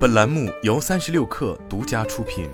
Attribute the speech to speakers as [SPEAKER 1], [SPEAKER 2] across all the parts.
[SPEAKER 1] 本栏目由三十六氪独家出品。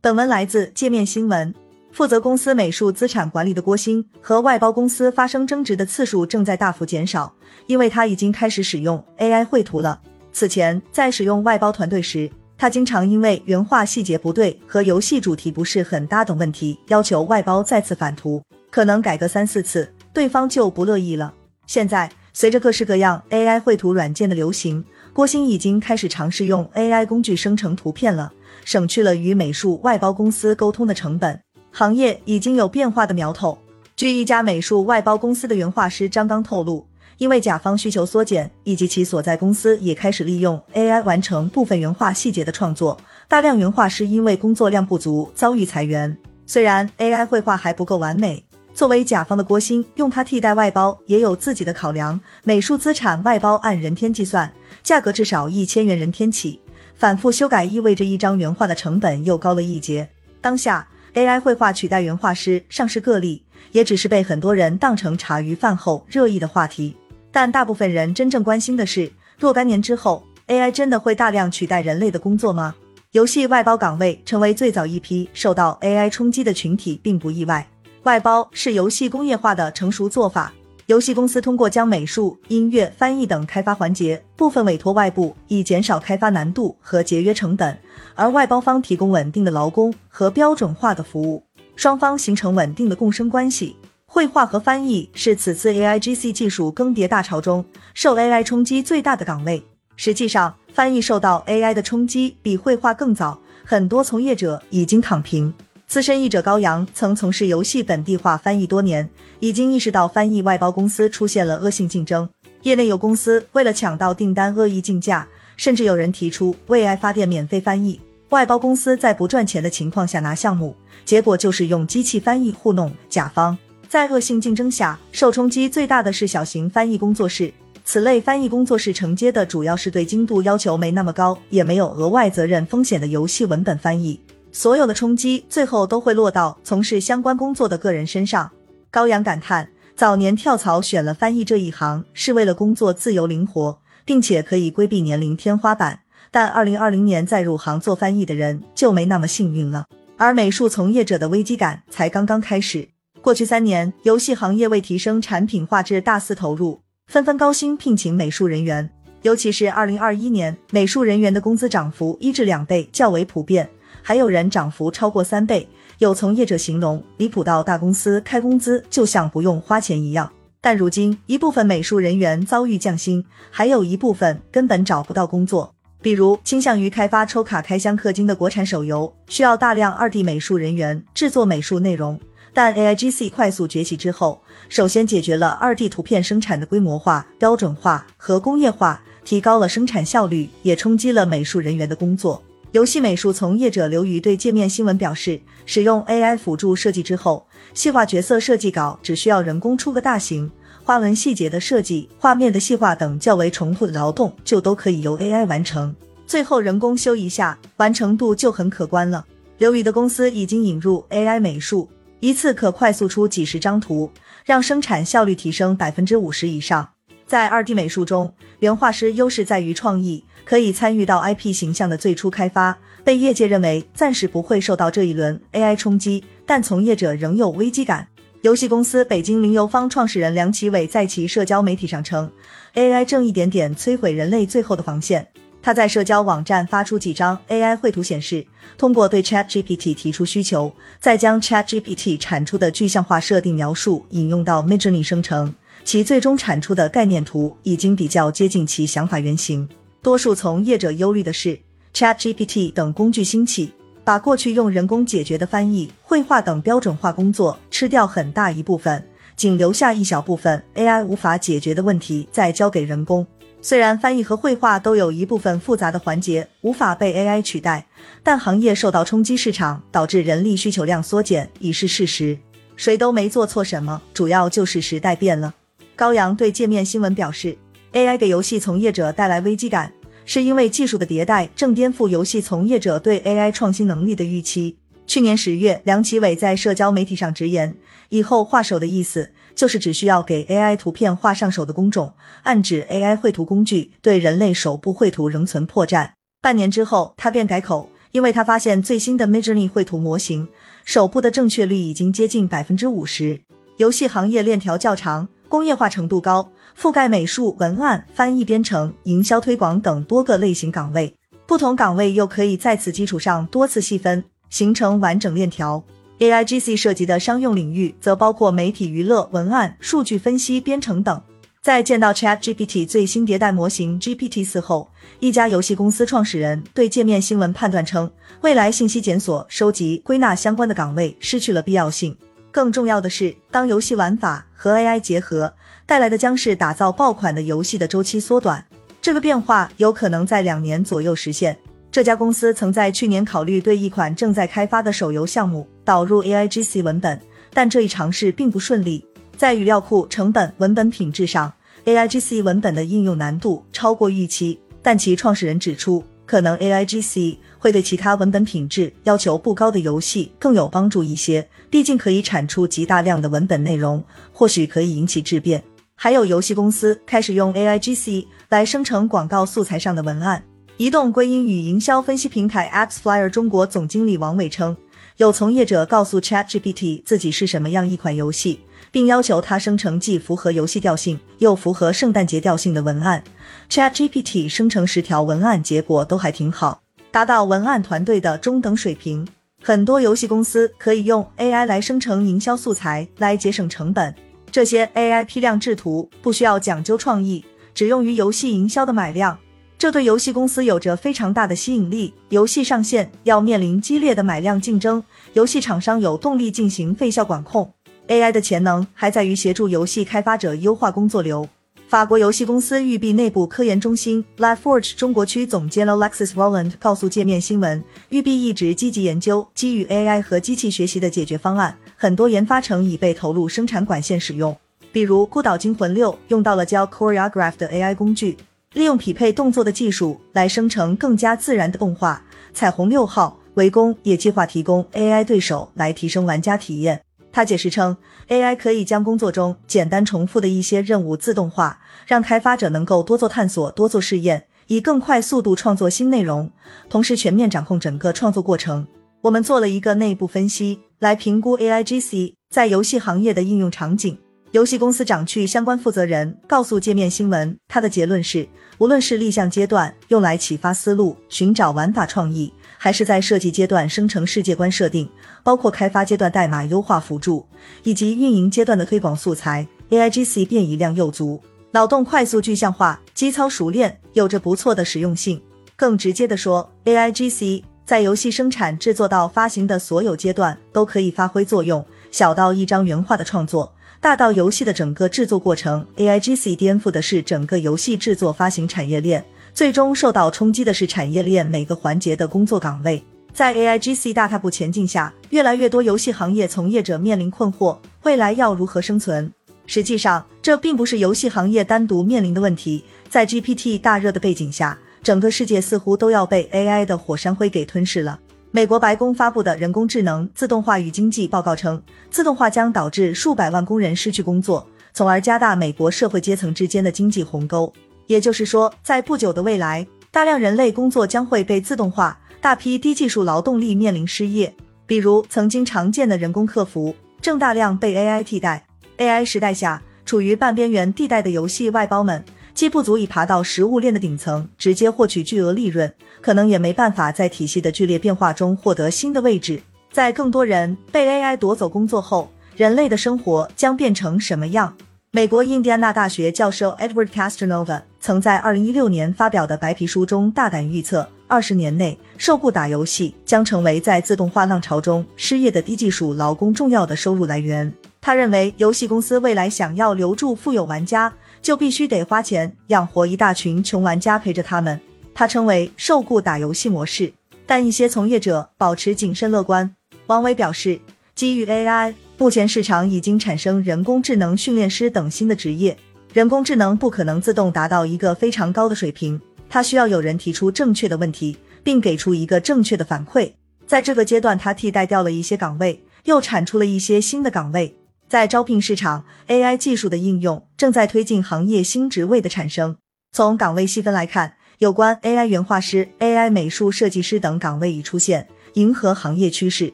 [SPEAKER 2] 本文来自界面新闻。负责公司美术资产管理的郭鑫和外包公司发生争执的次数正在大幅减少，因为他已经开始使用 AI 绘图了。此前在使用外包团队时，他经常因为原画细节不对和游戏主题不是很搭等问题，要求外包再次返图，可能改个三四次，对方就不乐意了。现在随着各式各样 AI 绘图软件的流行，郭鑫已经开始尝试用 AI 工具生成图片了，省去了与美术外包公司沟通的成本。行业已经有变化的苗头。据一家美术外包公司的原画师张刚透露，因为甲方需求缩减，以及其所在公司也开始利用 AI 完成部分原画细节的创作，大量原画师因为工作量不足遭遇裁员。虽然 AI 绘画还不够完美，作为甲方的郭鑫用它替代外包也有自己的考量。美术资产外包按人天计算，价格至少一千元人天起，反复修改意味着一张原画的成本又高了一截。当下。AI 绘画取代原画师尚是个例，也只是被很多人当成茶余饭后热议的话题。但大部分人真正关心的是，若干年之后，AI 真的会大量取代人类的工作吗？游戏外包岗位成为最早一批受到 AI 冲击的群体，并不意外。外包是游戏工业化的成熟做法。游戏公司通过将美术、音乐、翻译等开发环节部分委托外部，以减少开发难度和节约成本；而外包方提供稳定的劳工和标准化的服务，双方形成稳定的共生关系。绘画和翻译是此次 AIGC 技术更迭大潮中受 AI 冲击最大的岗位。实际上，翻译受到 AI 的冲击比绘画更早，很多从业者已经躺平。资深译者高阳曾从事游戏本地化翻译多年，已经意识到翻译外包公司出现了恶性竞争。业内有公司为了抢到订单恶意竞价，甚至有人提出为爱发电免费翻译。外包公司在不赚钱的情况下拿项目，结果就是用机器翻译糊弄甲方。在恶性竞争下，受冲击最大的是小型翻译工作室。此类翻译工作室承接的主要是对精度要求没那么高，也没有额外责任风险的游戏文本翻译。所有的冲击最后都会落到从事相关工作的个人身上。高阳感叹，早年跳槽选了翻译这一行，是为了工作自由灵活，并且可以规避年龄天花板。但二零二零年再入行做翻译的人就没那么幸运了。而美术从业者的危机感才刚刚开始。过去三年，游戏行业为提升产品画质大肆投入，纷纷高薪聘请美术人员，尤其是二零二一年，美术人员的工资涨幅一至两倍较为普遍。还有人涨幅超过三倍，有从业者形容离谱到大公司开工资就像不用花钱一样。但如今一部分美术人员遭遇降薪，还有一部分根本找不到工作。比如倾向于开发抽卡开箱氪金的国产手游，需要大量二 D 美术人员制作美术内容。但 AIGC 快速崛起之后，首先解决了二 D 图片生产的规模化、标准化和工业化，提高了生产效率，也冲击了美术人员的工作。游戏美术从业者刘瑜对界面新闻表示，使用 AI 辅助设计之后，细化角色设计稿只需要人工出个大形，花纹细节的设计、画面的细化等较为重复的劳动就都可以由 AI 完成，最后人工修一下，完成度就很可观了。刘宇的公司已经引入 AI 美术，一次可快速出几十张图，让生产效率提升百分之五十以上。在二 D 美术中，原画师优势在于创意。可以参与到 IP 形象的最初开发，被业界认为暂时不会受到这一轮 AI 冲击，但从业者仍有危机感。游戏公司北京灵游方创始人梁启伟在其社交媒体上称，AI 正一点点摧毁人类最后的防线。他在社交网站发出几张 AI 绘图，显示通过对 ChatGPT 提出需求，再将 ChatGPT 产出的具象化设定描述引用到 Midjourney 生成，其最终产出的概念图已经比较接近其想法原型。多数从业者忧虑的是，ChatGPT 等工具兴起，把过去用人工解决的翻译、绘画等标准化工作吃掉很大一部分，仅留下一小部分 AI 无法解决的问题再交给人工。虽然翻译和绘画都有一部分复杂的环节无法被 AI 取代，但行业受到冲击，市场导致人力需求量缩减已是事实。谁都没做错什么，主要就是时代变了。高阳对界面新闻表示，AI 给游戏从业者带来危机感。是因为技术的迭代正颠覆游戏从业者对 AI 创新能力的预期。去年十月，梁启伟在社交媒体上直言：“以后画手的意思就是只需要给 AI 图片画上手的工种，暗指 AI 绘图工具对人类手部绘图仍存破绽。半年之后，他便改口，因为他发现最新的 Midjourney 绘图模型手部的正确率已经接近百分之五十。游戏行业链条较长，工业化程度高，覆盖美术、文案、翻译、编程、营销推广等多个类型岗位，不同岗位又可以在此基础上多次细分，形成完整链条。AIGC 涉及的商用领域则包括媒体、娱乐、文案、数据分析、编程等。在见到 ChatGPT 最新迭代模型 GPT 四后，一家游戏公司创始人对界面新闻判断称，未来信息检索、收集、归纳相关的岗位失去了必要性。更重要的是，当游戏玩法和 AI 结合，带来的将是打造爆款的游戏的周期缩短。这个变化有可能在两年左右实现。这家公司曾在去年考虑对一款正在开发的手游项目导入 AIGC 文本，但这一尝试并不顺利。在语料库成本、文本品质上，AIGC 文本的应用难度超过预期。但其创始人指出，可能 AIGC 会对其他文本品质要求不高的游戏更有帮助一些，毕竟可以产出极大量的文本内容，或许可以引起质变。还有游戏公司开始用 AIGC 来生成广告素材上的文案。移动归因与营销分析平台 AppsFlyer 中国总经理王伟称，有从业者告诉 ChatGPT 自己是什么样一款游戏，并要求它生成既符合游戏调性又符合圣诞节调性的文案。ChatGPT 生成十条文案，结果都还挺好，达到文案团队的中等水平。很多游戏公司可以用 AI 来生成营销素材，来节省成本。这些 AI 批量制图不需要讲究创意，只用于游戏营销的买量。这对游戏公司有着非常大的吸引力。游戏上线要面临激烈的买量竞争，游戏厂商有动力进行费效管控。AI 的潜能还在于协助游戏开发者优化工作流。法国游戏公司育碧内部科研中心 LifeForge 中国区总监 Alexis Roland 告诉界面新闻，育碧一直积极研究基于 AI 和机器学习的解决方案，很多研发成已被投入生产管线使用。比如《孤岛惊魂六》用到了教 Choreograph 的 AI 工具。利用匹配动作的技术来生成更加自然的动画。彩虹六号围攻也计划提供 AI 对手来提升玩家体验。他解释称，AI 可以将工作中简单重复的一些任务自动化，让开发者能够多做探索、多做试验，以更快速度创作新内容，同时全面掌控整个创作过程。我们做了一个内部分析，来评估 AIGC 在游戏行业的应用场景。游戏公司掌趣相关负责人告诉界面新闻，他的结论是，无论是立项阶段用来启发思路、寻找玩法创意，还是在设计阶段生成世界观设定，包括开发阶段代码优化辅助，以及运营阶段的推广素材，AIGC 变异量又足，脑洞快速具象化，机操熟练，有着不错的实用性。更直接的说，AIGC 在游戏生产制作到发行的所有阶段都可以发挥作用，小到一张原画的创作。大到游戏的整个制作过程，AIGC 颠覆的是整个游戏制作发行产业链，最终受到冲击的是产业链每个环节的工作岗位。在 AIGC 大踏步前进下，越来越多游戏行业从业者面临困惑，未来要如何生存？实际上，这并不是游戏行业单独面临的问题。在 GPT 大热的背景下，整个世界似乎都要被 AI 的火山灰给吞噬了。美国白宫发布的人工智能自动化与经济报告称，自动化将导致数百万工人失去工作，从而加大美国社会阶层之间的经济鸿沟。也就是说，在不久的未来，大量人类工作将会被自动化，大批低技术劳动力面临失业。比如，曾经常见的人工客服正大量被 AI 替代。AI 时代下，处于半边缘地带的游戏外包们。既不足以爬到食物链的顶层，直接获取巨额利润，可能也没办法在体系的剧烈变化中获得新的位置。在更多人被 AI 夺走工作后，人类的生活将变成什么样？美国印第安纳大学教授 Edward Castanova 曾在二零一六年发表的白皮书中大胆预测，二十年内受雇打游戏将成为在自动化浪潮中失业的低技术劳工重要的收入来源。他认为，游戏公司未来想要留住富有玩家。就必须得花钱养活一大群穷玩家陪着他们，他称为受雇打游戏模式。但一些从业者保持谨慎乐观。王伟表示，基于 AI，目前市场已经产生人工智能训练师等新的职业。人工智能不可能自动达到一个非常高的水平，它需要有人提出正确的问题，并给出一个正确的反馈。在这个阶段，它替代掉了一些岗位，又产出了一些新的岗位。在招聘市场，AI 技术的应用正在推进行业新职位的产生。从岗位细分来看，有关 AI 原画师、AI 美术设计师等岗位已出现，迎合行业趋势。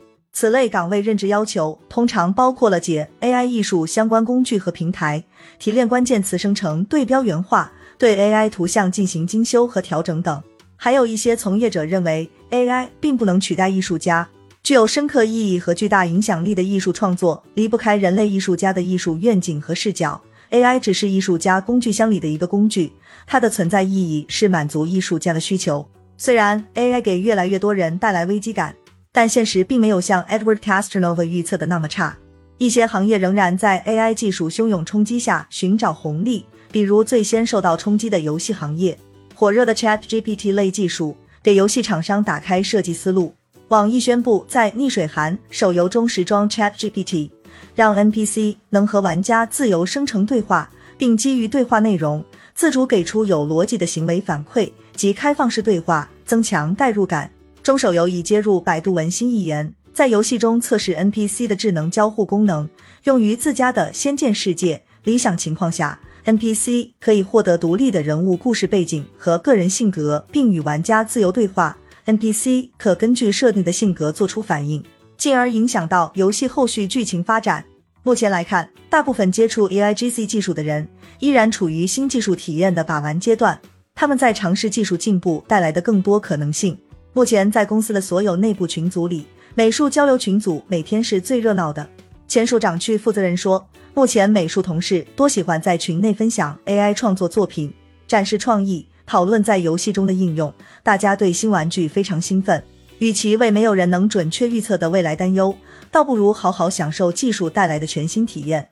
[SPEAKER 2] 此类岗位任职要求通常包括了解 AI 艺术相关工具和平台，提炼关键词生成对标原画，对 AI 图像进行精修和调整等。还有一些从业者认为，AI 并不能取代艺术家。具有深刻意义和巨大影响力的艺术创作离不开人类艺术家的艺术愿景和视角。AI 只是艺术家工具箱里的一个工具，它的存在意义是满足艺术家的需求。虽然 AI 给越来越多人带来危机感，但现实并没有像 Edward Castronova 预测的那么差。一些行业仍然在 AI 技术汹涌冲击下寻找红利，比如最先受到冲击的游戏行业。火热的 ChatGPT 类技术给游戏厂商打开设计思路。网易宣布在逆水寒手游中时装 ChatGPT，让 NPC 能和玩家自由生成对话，并基于对话内容自主给出有逻辑的行为反馈及开放式对话，增强代入感。中手游已接入百度文心一言，在游戏中测试 NPC 的智能交互功能，用于自家的仙剑世界。理想情况下，NPC 可以获得独立的人物故事背景和个人性格，并与玩家自由对话。NPC 可根据设定的性格做出反应，进而影响到游戏后续剧情发展。目前来看，大部分接触 AIGC 技术的人依然处于新技术体验的把玩阶段，他们在尝试技术进步带来的更多可能性。目前在公司的所有内部群组里，美术交流群组每天是最热闹的。前署长区负责人说，目前美术同事多喜欢在群内分享 AI 创作作品，展示创意。讨论在游戏中的应用，大家对新玩具非常兴奋。与其为没有人能准确预测的未来担忧，倒不如好好享受技术带来的全新体验。